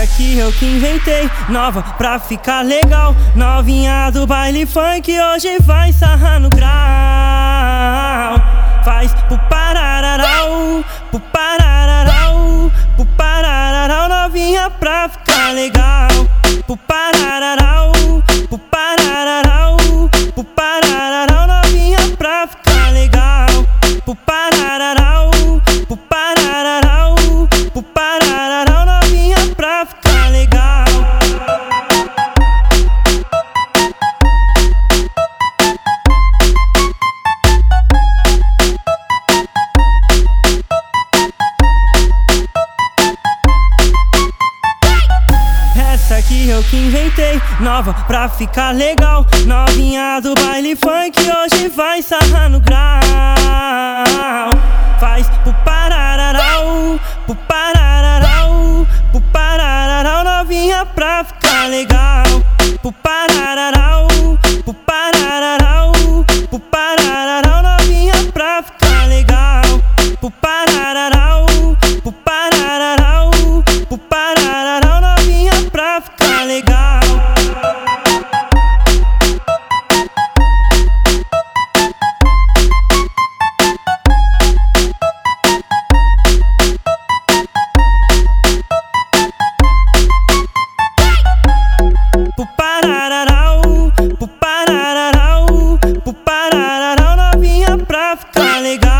aqui eu que inventei, nova pra ficar legal. Novinha do baile funk, hoje vai sarrar no grau. Faz pro parararau, pro parararau, pro parararau. Novinha pra ficar legal. Pro parararau, eu que inventei Nova pra ficar legal. Novinha do baile funk Hoje vai sarrar no grau. Faz pro parararau Pro parararau Pro parararau Novinha pra ficar legal. Pro parararau Pro parararau Pro parararau Novinha pra ficar legal. Pro parararau Pro parararau Tá ligado?